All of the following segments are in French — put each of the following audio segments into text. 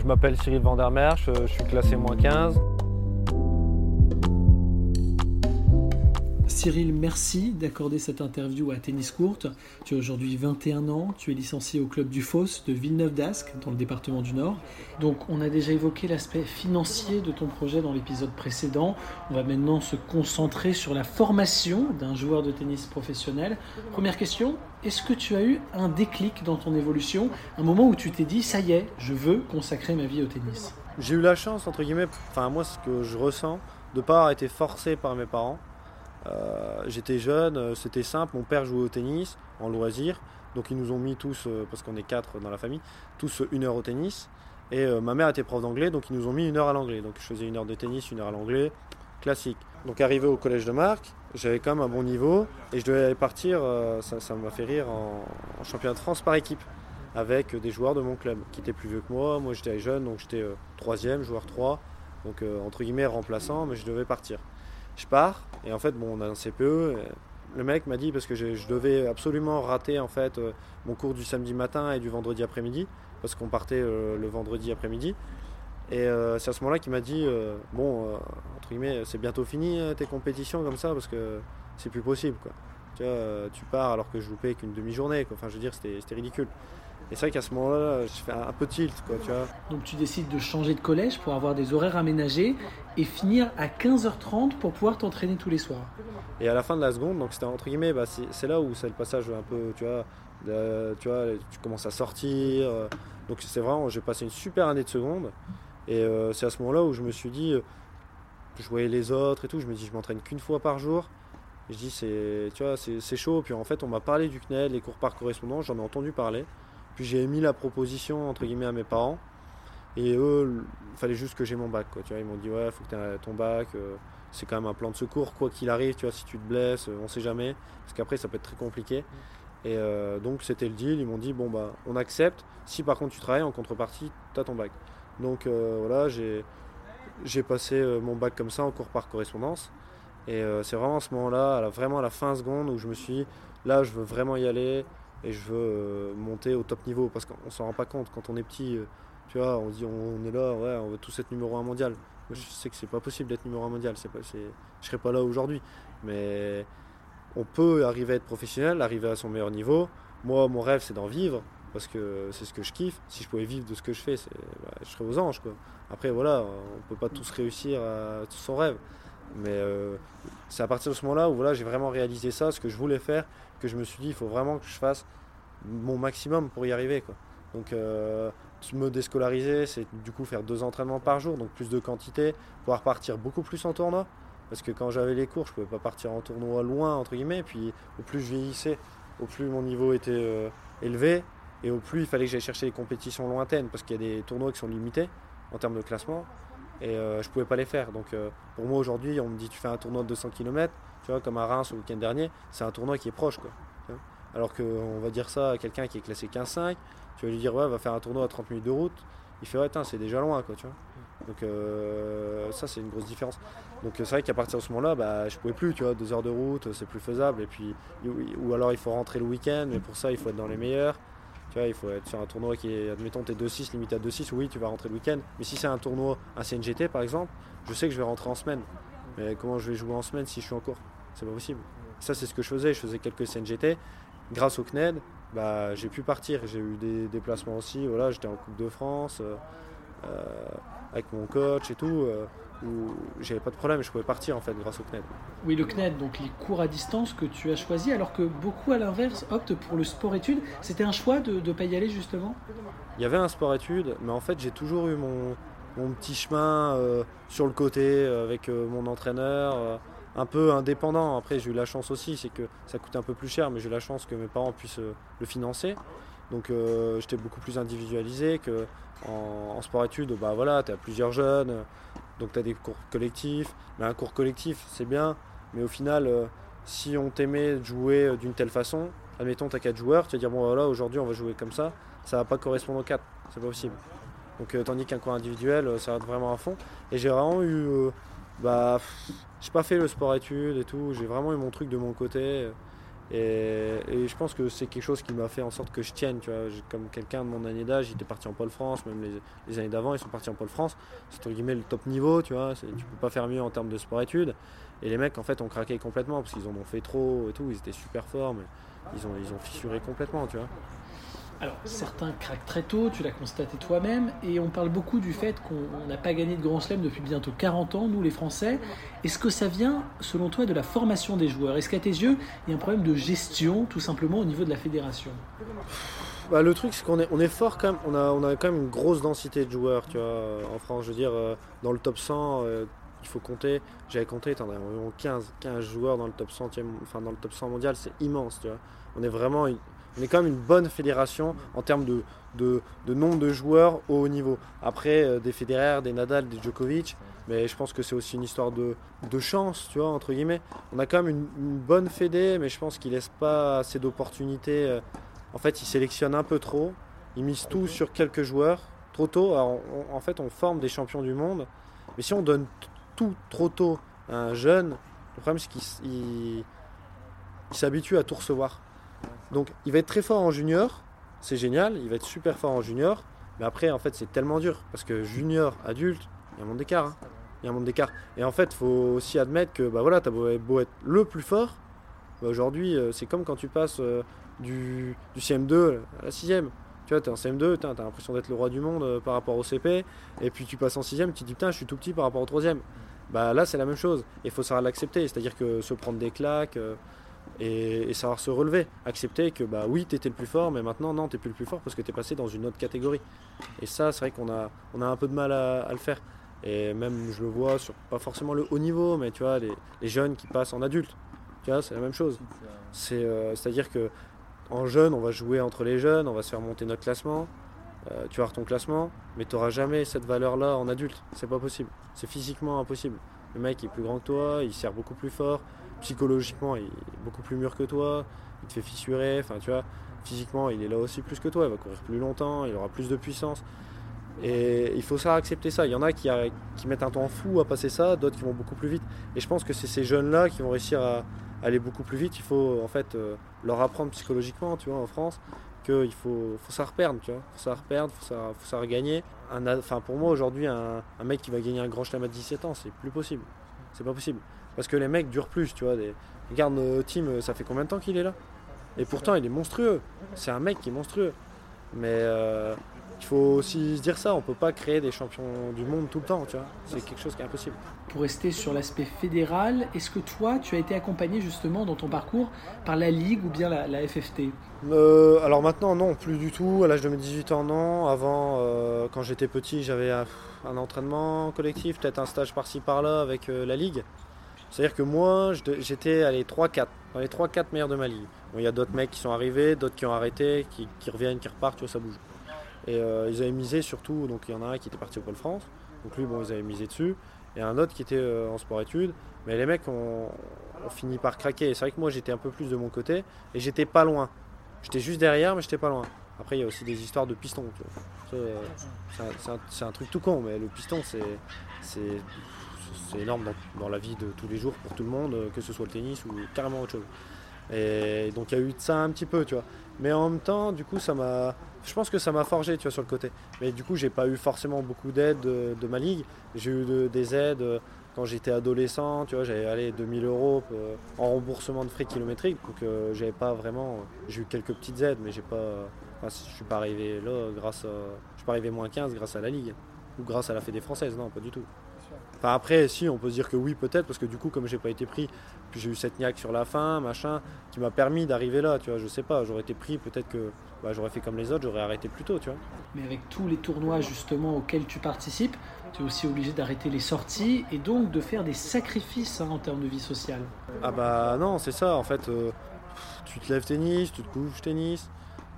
Je m'appelle Cyril Vandermerch, je suis classé moins 15. Cyril, merci d'accorder cette interview à Tennis Courte. Tu as aujourd'hui 21 ans, tu es licencié au club du Foss de Villeneuve d'Ascq, dans le département du Nord. Donc, on a déjà évoqué l'aspect financier de ton projet dans l'épisode précédent. On va maintenant se concentrer sur la formation d'un joueur de tennis professionnel. Première question, est-ce que tu as eu un déclic dans ton évolution, un moment où tu t'es dit, ça y est, je veux consacrer ma vie au tennis? J'ai eu la chance, entre guillemets, enfin moi ce que je ressens, de ne pas avoir été forcé par mes parents euh, j'étais jeune, euh, c'était simple. Mon père jouait au tennis en loisir. Donc ils nous ont mis tous, euh, parce qu'on est quatre dans la famille, tous une heure au tennis. Et ma mère était prof d'anglais, donc ils nous ont mis une heure à l'anglais. Donc je faisais une heure de tennis, une heure à l'anglais, classique. Donc arrivé au collège de Marc, j'avais quand même un bon niveau et je devais partir, ça m'a fait rire, en, championnat de France par équipe avec des joueurs de mon club qui étaient plus vieux que moi. Moi j'étais jeune, donc j'étais troisième, joueur 3, donc entre guillemets remplaçant, mais je devais partir. Je pars et en fait, bon, on a un CPE. Le mec m'a dit parce que je, devais absolument rater en fait euh, mon cours du samedi matin et du vendredi après-midi parce qu'on partait euh, le vendredi après-midi. Et euh, c'est à ce moment-là qu'il m'a dit bon entre guillemets c'est bientôt fini tes compétitions comme ça parce que c'est plus possible quoi. Tu, tu pars alors que je loupais qu'une demi-journée Enfin je veux dire c'était ridicule. Et c'est vrai qu'à ce moment-là, je fais un peu tilt, quoi, tu vois. Donc tu décides de changer de collège pour avoir des horaires aménagés et finir à 15h30 pour pouvoir t'entraîner tous les soirs. Et à la fin de la seconde, donc c'était entre guillemets, bah, c'est là où c'est le passage un peu, tu vois, tu vois, tu commences à sortir. Euh, donc c'est vraiment, j'ai passé une super année de seconde. Et euh, c'est à ce moment-là où je me suis dit, euh, je voyais les autres et tout, je me dis, je m'entraîne qu'une fois par jour. je dis, c'est, tu vois, c'est chaud. Puis en fait, on m'a parlé du CNED, les cours par correspondance, j'en ai entendu parler. J'ai mis la proposition entre guillemets à mes parents. Et eux, il fallait juste que j'ai mon bac. Quoi, tu vois, ils m'ont dit ouais, faut que tu aies ton bac. Euh, c'est quand même un plan de secours, quoi qu'il arrive. Tu vois, si tu te blesses, euh, on sait jamais. Parce qu'après, ça peut être très compliqué. Et euh, donc c'était le deal. Ils m'ont dit bon bah on accepte. Si par contre tu travailles en contrepartie, tu as ton bac. Donc voilà, j'ai passé mon bac comme ça en cours par correspondance. Et c'est vraiment à ce moment-là, vraiment à la fin seconde, où je me suis dit, là je veux vraiment y aller et je veux euh, monter au top niveau parce qu'on s'en rend pas compte. Quand on est petit euh, tu vois on dit on, est là ouais on veut tous être numéro un mondial. Je sais que c'est pas possible d'être numéro un mondial c'est pas je serais pas là aujourd'hui. Mais on peut arriver à être professionnel arriver à son meilleur niveau. Moi mon rêve c'est d'en vivre parce que c'est ce que je kiffe. Si je pouvais vivre de ce que je fais bah, je serais aux anges quoi. Après voilà on peut pas tous réussir à son rêve mais euh, c'est à partir de ce moment-là où voilà, j'ai vraiment réalisé ça, ce que je voulais faire, que je me suis dit, il faut vraiment que je fasse mon maximum pour y arriver. Quoi. Donc, euh, me déscolariser, c'est du coup faire deux entraînements par jour, donc plus de quantité, pouvoir partir beaucoup plus en tournoi. Parce que quand j'avais les cours, je pouvais pas partir en tournoi loin, entre guillemets. Et puis, au plus je vieillissais, au plus mon niveau était euh, élevé. Et au plus il fallait que j'aille chercher les compétitions lointaines, parce qu'il y a des tournois qui sont limités en termes de classement et euh, je pouvais pas les faire. Donc euh, pour moi aujourd'hui, on me dit tu fais un tournoi de 200 km, tu vois, comme à Reims le week-end dernier, c'est un tournoi qui est proche quoi. Alors qu'on va dire ça à quelqu'un qui est classé 15-5, tu vas lui dire ouais, va faire un tournoi à 30 minutes de route, il fait ouais, c'est déjà loin quoi, tu vois? Donc euh, ça c'est une grosse différence. Donc c'est vrai qu'à partir de ce moment-là, bah, je pouvais plus, tu vois, deux heures de route, c'est plus faisable. Et puis ou alors il faut rentrer le week-end, mais pour ça il faut être dans les meilleurs. Tu vois, il faut être sur un tournoi qui est, admettons, t'es 2-6, limité à 2-6, oui, tu vas rentrer le week-end. Mais si c'est un tournoi, un CNGT par exemple, je sais que je vais rentrer en semaine. Mais comment je vais jouer en semaine si je suis en cours? C'est pas possible. Ça, c'est ce que je faisais. Je faisais quelques CNGT. Grâce au CNED, bah, j'ai pu partir. J'ai eu des déplacements aussi. Voilà, j'étais en Coupe de France euh, euh, avec mon coach et tout. Euh, où j'avais pas de problème, je pouvais partir en fait grâce au CNED. Oui, le CNED, donc les cours à distance que tu as choisi, alors que beaucoup à l'inverse optent pour le sport-études. C'était un choix de ne pas y aller justement? Il y avait un sport-études, mais en fait j'ai toujours eu mon, mon petit chemin euh, sur le côté euh, avec euh, mon entraîneur, un peu indépendant. Après j'ai eu la chance aussi, c'est que ça coûtait un peu plus cher, mais j'ai eu la chance que mes parents puissent le financer. Donc j'étais beaucoup plus individualisé que en, sport-études, bah voilà, tu as plusieurs jeunes, donc tu as des cours collectifs. Mais un cours collectif, c'est bien, mais au final, euh, si on t'aimait jouer euh, d'une telle façon, admettons, tu as 4 joueurs, tu vas dire, bon voilà, aujourd'hui on va jouer comme ça, ça va pas correspondre aux 4, c'est pas possible. Donc euh, tandis qu'un cours individuel, ça va être vraiment à fond. Et j'ai vraiment eu. bah, j'ai pas fait le sport-études et tout, j'ai vraiment eu mon truc de mon côté. Et, je pense que c'est quelque chose qui m'a fait en sorte que je tienne. Tu vois. Comme quelqu'un de mon année d'âge, il était parti en pôle France, même les, années d'avant, ils sont partis en pôle France. C'est entre guillemets le top niveau, tu vois. Tu peux pas faire mieux en termes de sport-études. Et les mecs, en fait, ont craqué complètement parce qu'ils en ont fait trop et tout. Ils étaient super forts, mais ils ont, ils ont fissuré complètement, tu vois. Alors, certains craquent très tôt, tu l'as constaté toi-même, et on parle beaucoup du fait qu'on n'a pas gagné de Grand Chelem depuis bientôt 40 ans, nous les Français. Est-ce que ça vient, selon toi, de la formation des joueurs? Est-ce qu'à tes yeux, il y a un problème de gestion, tout simplement, au niveau de la fédération? Bah, Le truc, c'est qu'on est, fort quand même, on a, on a quand même une grosse densité de joueurs, tu vois, en France. Je veux dire, euh, dans le top 100, euh, il faut compter, j'avais compté, t'en as environ 15, 15 joueurs dans le top 100, enfin dans le top 100 mondial, c'est immense, tu vois. On est vraiment on est quand même une bonne fédération en termes de, de, nombre de joueurs au haut niveau. Après, euh, des Federer, des Nadal, des Djokovic, mais je pense que c'est aussi une histoire de, chance, tu vois, entre guillemets. On a quand même une, bonne fédé, mais je pense qu'ils laissent pas assez d'opportunités. Euh. En fait, ils sélectionnent un peu trop. Ils misent tout sur quelques joueurs trop tôt. en fait, on forme des champions du monde, mais si on donne tout trop tôt à un jeune, le problème c'est qu'il s'habitue à tout recevoir. Donc il va être très fort en junior, c'est génial, il va être super fort en junior, mais après en fait c'est tellement dur parce que junior, adulte, il y a un monde d'écart. Hein. Il y a un monde d'écart. Et en fait, faut aussi admettre que bah voilà, as beau, être le plus fort, bah, aujourd'hui euh, c'est comme quand tu passes euh, du, du, CM2 à la 6ème. Tu vois, tu es en CM2, tu as l'impression d'être le roi du monde euh, par rapport au CP, et puis tu passes en 6ème, tu te dis putain, je suis tout petit par rapport au 3ème. Bah là, c'est la même chose. Il faut savoir l'accepter, c'est-à-dire que se prendre des claques, et, savoir se relever. Accepter que bah oui, tu étais le plus fort, mais maintenant non, tu plus le plus fort parce que tu es passé dans une autre catégorie. Et ça, c'est vrai qu'on a, on a un peu de mal à, le faire. Et même, je le vois sur pas forcément le haut niveau, mais tu vois, les, jeunes qui passent en adulte. Tu vois, c'est la même chose. C'est, euh, c'est-à-dire que en jeune, on va jouer entre les jeunes, on va se faire monter notre classement. Euh, tu vas avoir ton classement, mais tu n'auras jamais cette valeur-là en adulte. C'est pas possible. C'est physiquement impossible. Le mec est plus grand que toi, il sert beaucoup plus fort, psychologiquement, il est beaucoup plus mûr que toi, il te fait fissurer, enfin tu vois, physiquement, il est là aussi plus que toi, il va courir plus longtemps, il aura plus de puissance. Et il faut ça accepter ça. Il y en a qui, mettent un temps fou à passer ça, d'autres qui vont beaucoup plus vite. Et je pense que c'est ces jeunes-là qui vont réussir à aller beaucoup plus vite. Il faut en fait euh, leur apprendre psychologiquement, tu vois, en France, qu'il faut, faut ça reperdre, tu vois. Faut ça regagner. pour moi, aujourd'hui, un, un, mec qui va gagner un grand chelem à 17 ans, c'est plus possible. C'est pas possible. Parce que les mecs durent plus, tu vois. Des... Regarde, euh, Tim, euh, ça fait combien de temps qu'il est là? Et pourtant, il est monstrueux. C'est un mec qui est monstrueux. Mais euh, il faut aussi se dire ça, on peut pas créer des champions du monde tout le temps, tu vois. C'est quelque chose qui est impossible. Pour rester sur l'aspect fédéral, est-ce que toi, tu as été accompagné justement dans ton parcours par la Ligue ou bien la, FFT Alors maintenant, non, plus du tout. À l'âge de mes 18 ans, non. Avant, quand j'étais petit, j'avais un, un, entraînement collectif, peut-être un stage par-ci par-là avec la Ligue. C'est-à-dire que moi, j'étais à les 3-4, dans les 3-4 meilleurs de ma ligue. Il y a d'autres mecs qui sont arrivés, d'autres qui ont arrêté, qui, reviennent, qui repartent, tu vois, ça bouge. Et euh, ils avaient misé surtout, donc il y en a un qui était parti au Pôle France, donc lui, bon, ils avaient misé dessus, et un autre qui était euh, en sport-études. Mais les mecs ont, fini par craquer. C'est vrai que moi, j'étais un peu plus de mon côté, et j'étais pas loin. J'étais juste derrière, mais j'étais pas loin. Après, il y a aussi des histoires de piston. Euh, c'est un, truc tout con, mais le piston, c'est c'est énorme dans, la vie de tous les jours pour tout le monde, euh, que ce soit le tennis ou carrément autre chose. Et donc il y a eu de ça un petit peu, tu vois. Mais en même temps, du coup, ça m'a. Je pense que ça m'a forgé, tu vois, sur le côté. Mais du coup, j'ai pas eu forcément beaucoup d'aide de, ma ligue. J'ai eu des aides euh, quand j'étais adolescent, tu vois, j'avais allé 2000 euros euh, en remboursement de frais kilométriques. Donc j'avais pas vraiment. J'ai eu quelques petites aides, mais j'ai pas. Je suis pas arrivé là grâce à. Je suis pas arrivé moins 15 grâce à la ligue. Ou grâce à la Fédé française, non, pas du tout après, si, on peut se dire que oui, peut-être, parce que du coup, comme j'ai pas été pris, puis j'ai eu cette niaque sur la fin, machin, qui m'a permis d'arriver là, tu vois, je sais pas, j'aurais été pris, peut-être que bah, j'aurais fait comme les autres, j'aurais arrêté plus tôt, tu vois. Mais avec tous les tournois justement auxquels tu participes, tu es aussi obligé d'arrêter les sorties et donc de faire des sacrifices hein, en termes de vie sociale. Ah bah non, c'est ça, en fait, euh, tu te lèves tennis, tu te couches tennis,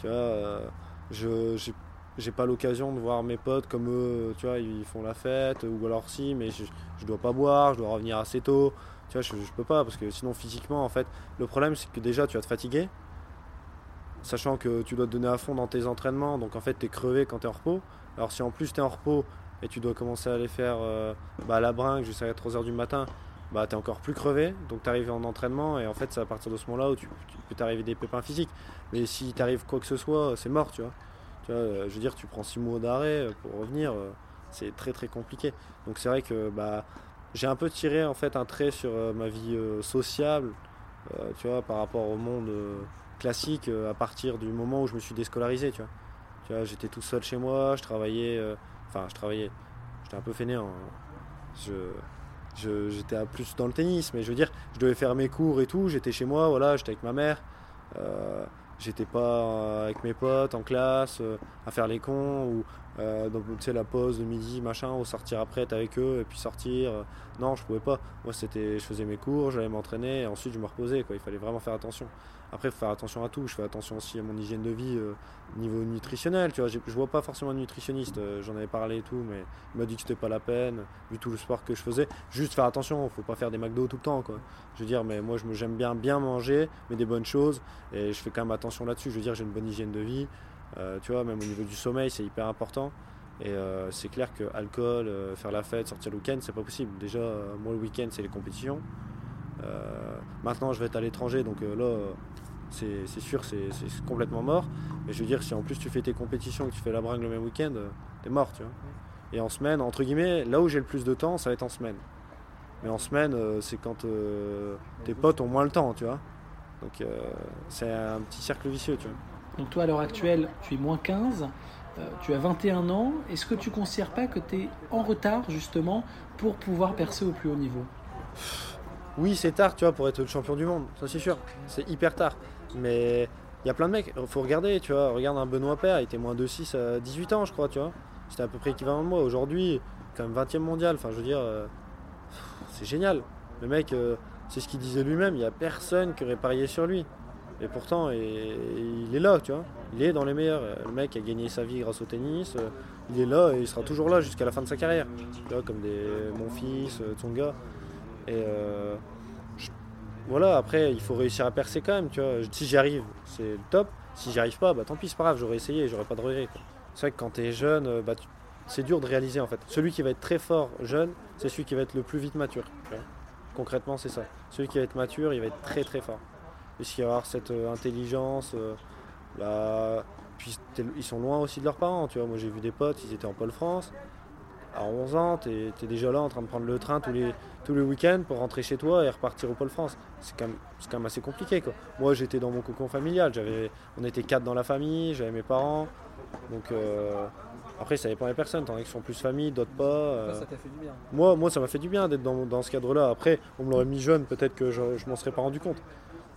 tu vois, euh, je, j'ai j'ai pas l'occasion de voir mes potes comme eux, tu vois, ils font la fête, ou alors si, mais je, dois pas boire, je dois revenir assez tôt, tu vois, je, je, peux pas, parce que sinon physiquement, en fait, le problème c'est que déjà tu vas te fatiguer, sachant que tu dois te donner à fond dans tes entraînements, donc en fait tu es crevé quand tu es en repos, alors si en plus tu es en repos et tu dois commencer à aller faire euh, bah, la brinque jusqu'à 3h du matin, bah, tu es encore plus crevé. Donc tu arrives en entraînement et en fait, c'est à partir de ce moment-là où tu, peux t'arriver des pépins physiques. Mais si t'arrive quoi que ce soit, c'est mort, tu vois. Tu vois, je veux dire, tu prends 6 mois d'arrêt pour revenir, c'est très très compliqué. Donc c'est vrai que bah, j'ai un peu tiré en fait un trait sur ma vie sociable, tu vois, par rapport au monde classique à partir du moment où je me suis déscolarisé, tu vois. Tu vois, j'étais tout seul chez moi, je travaillais, enfin je travaillais, j'étais un peu fainéant. Hein. Je, j'étais plus dans le tennis, mais je veux dire, je devais faire mes cours et tout, j'étais chez moi, voilà, j'étais avec ma mère. Euh, j'étais pas avec mes potes en classe euh, à faire les cons ou euh, donc la pause de midi machin ou sortir après être avec eux et puis sortir non je pouvais pas. Moi c'était je faisais mes cours j'allais m'entraîner et ensuite je me reposais quoi. Il fallait vraiment faire attention après, il faut faire attention à tout. Je fais attention aussi à mon hygiène de vie euh, niveau nutritionnel. Tu vois, je vois pas forcément de nutritionniste. Euh, j'en avais parlé et tout, mais il m'a dit que c'était pas la peine, vu tout le sport que je faisais. Juste faire attention. Faut pas faire des McDo tout le temps, quoi. Je veux dire, mais moi, j'aime bien bien manger, mais des bonnes choses, et je fais quand même attention là-dessus. Je veux dire, j'ai une bonne hygiène de vie. Euh, tu vois, même au niveau du sommeil, c'est hyper important. Et c'est clair que alcool, faire la fête, sortir le week-end, c'est pas possible. Déjà, moi, le week-end, c'est les compétitions. Maintenant, je vais être à l'étranger, donc là, c'est sûr, c'est complètement mort. Mais je veux dire, si en plus tu fais tes compétitions et que tu fais la bringue le même week-end, euh, t'es mort, tu vois. Et en semaine, entre guillemets, là où j'ai le plus de temps, ça va être en semaine. Mais en semaine, euh, c'est quand euh, tes potes ont moins le temps, tu vois. Donc c'est un petit cercle vicieux, tu vois. Donc toi, à l'heure actuelle, tu es moins 15, tu as 21 ans. Est-ce que tu ne considères pas que tu es en retard, justement, pour pouvoir percer au plus haut niveau? Oui, c'est tard, tu vois, pour être champion du monde, ça c'est sûr. C'est hyper tard. Mais il y a plein de mecs, faut regarder, tu vois. Regarde un Benoît Père, il était moins de 6 à 18 ans, je crois, tu vois. C'était à peu près équivalent de moi. Aujourd'hui, quand même 20 e mondial, enfin, je veux dire, euh, c'est génial. Le mec, euh, c'est ce qu'il disait lui-même, il n'y a personne qui aurait parié sur lui. Et pourtant, il est là, tu vois. Il est dans les meilleurs. Le mec a gagné sa vie grâce au tennis. Euh, il est là et il sera toujours là jusqu'à la fin de sa carrière. Tu vois, comme mon fils, Tsonga. Et voilà, après, il faut réussir à percer quand même, tu vois. Si j'y arrive, c'est le top. Si j'y arrive pas, bah tant pis, c'est pas grave, j'aurais essayé, j'aurais pas de regrets. C'est vrai que quand tu es jeune, euh, bah, c'est dur de réaliser en fait. Celui qui va être très fort jeune, c'est celui qui va être le plus vite mature. Concrètement, c'est ça. Celui qui va être mature, il va être très très fort. Puisqu'il va avoir cette euh, intelligence. Euh, bah, puis ils sont loin aussi de leurs parents. Moi j'ai vu des potes, ils étaient en Pôle France à 11 ans, tu es, déjà là en train de prendre le train tous les, tous les week-ends pour rentrer chez toi et repartir au Pôle France. C'est quand, quand, même assez compliqué. Quoi. Moi, j'étais dans mon cocon familial. On était quatre dans la famille, j'avais mes parents. Donc, euh, après, ça dépend des personnes. T'en as qui sont plus famille, d'autres pas. Euh. Ça t'a fait du bien moi, moi, ça m'a fait du bien d'être dans, dans ce cadre-là. Après, on me l'aurait mis jeune, peut-être que je, je m'en serais pas rendu compte.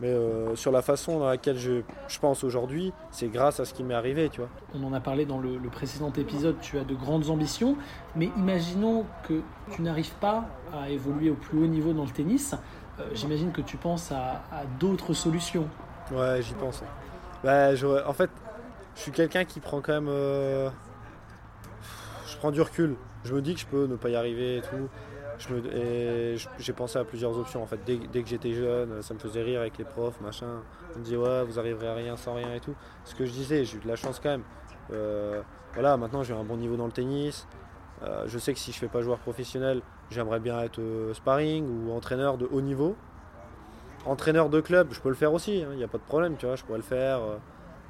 Mais euh, sur la façon dans laquelle je, pense aujourd'hui, c'est grâce à ce qui m'est arrivé, tu vois. On en a parlé dans le, précédent épisode, tu as de grandes ambitions, mais imaginons que tu n'arrives pas à évoluer au plus haut niveau dans le tennis. Euh, j'imagine que tu penses à, d'autres solutions. Ouais, j'y pense. Bah, en fait, je suis quelqu'un qui prend quand même... Euh, je prends du recul. Je me dis que je peux ne pas y arriver et tout j'ai pensé à plusieurs options en fait. Dès, que j'étais jeune, ça me faisait rire avec les profs, machin. On me disait ouais, vous arriverez à rien sans rien et tout. Ce que je disais, j'ai eu de la chance quand même. Euh, voilà, maintenant j'ai un bon niveau dans le tennis. Euh, je sais que si je fais pas joueur professionnel, j'aimerais bien être euh, sparring ou entraîneur de haut niveau. Entraîneur de club, je peux le faire aussi, il hein, n'y a pas de problème, tu vois, je pourrais le faire.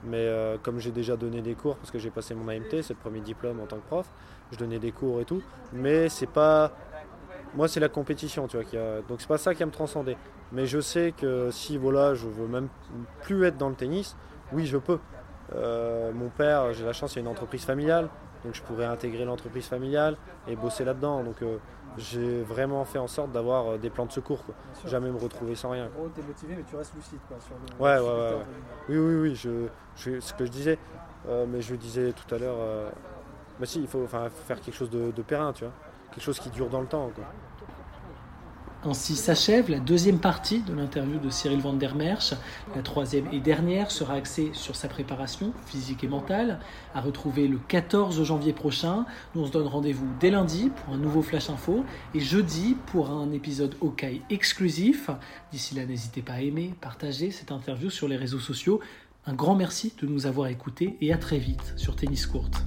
mais comme j'ai déjà donné des cours, parce que j'ai passé mon AMT, c'est le premier diplôme en tant que prof, je donnais des cours et tout. Mais c'est pas moi c'est la compétition tu vois qui a... donc c'est pas ça qui va me transcender. Mais je sais que si voilà je veux même plus être dans le tennis oui je peux. Euh, mon père j'ai la chance il y a une entreprise familiale donc je pourrais intégrer l'entreprise familiale et bosser là dedans donc euh, j'ai vraiment fait en sorte d'avoir euh, des plans de secours quoi. jamais me retrouver sans rien oh, es motivé mais tu restes lucide quoi, sur le, ouais, ouais, ouais, oui oui oui je, je, ce que je disais. Mais je disais tout à l'heure bah si il faut faire quelque chose de, de périn tu vois quelque chose qui dure dans le temps. Ainsi s'achève la deuxième partie de l'interview de Cyril van der Merch. La troisième et dernière sera axée sur sa préparation physique et mentale, à retrouver le 14 janvier prochain. Nous on se donne rendez-vous dès lundi pour un nouveau Flash Info et jeudi pour un épisode Okai exclusif. D'ici là, n'hésitez pas à aimer, partager cette interview sur les réseaux sociaux. Un grand merci de nous avoir écoutés et à très vite sur Tennis Courte.